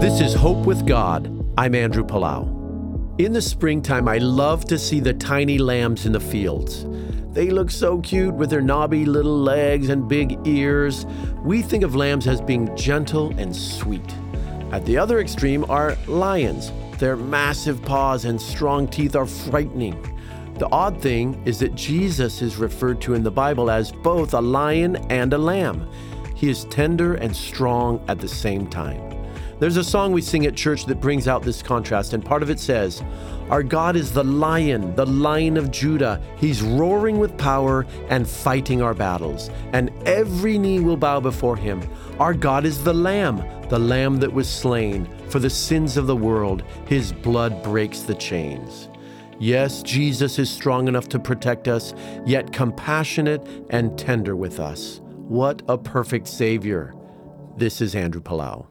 This is Hope with God. I'm Andrew Palau. In the springtime, I love to see the tiny lambs in the fields. They look so cute with their knobby little legs and big ears. We think of lambs as being gentle and sweet. At the other extreme are lions. Their massive paws and strong teeth are frightening. The odd thing is that Jesus is referred to in the Bible as both a lion and a lamb. He is tender and strong at the same time. There's a song we sing at church that brings out this contrast, and part of it says, Our God is the lion, the lion of Judah. He's roaring with power and fighting our battles, and every knee will bow before him. Our God is the lamb, the lamb that was slain for the sins of the world. His blood breaks the chains. Yes, Jesus is strong enough to protect us, yet compassionate and tender with us. What a perfect Savior. This is Andrew Palau.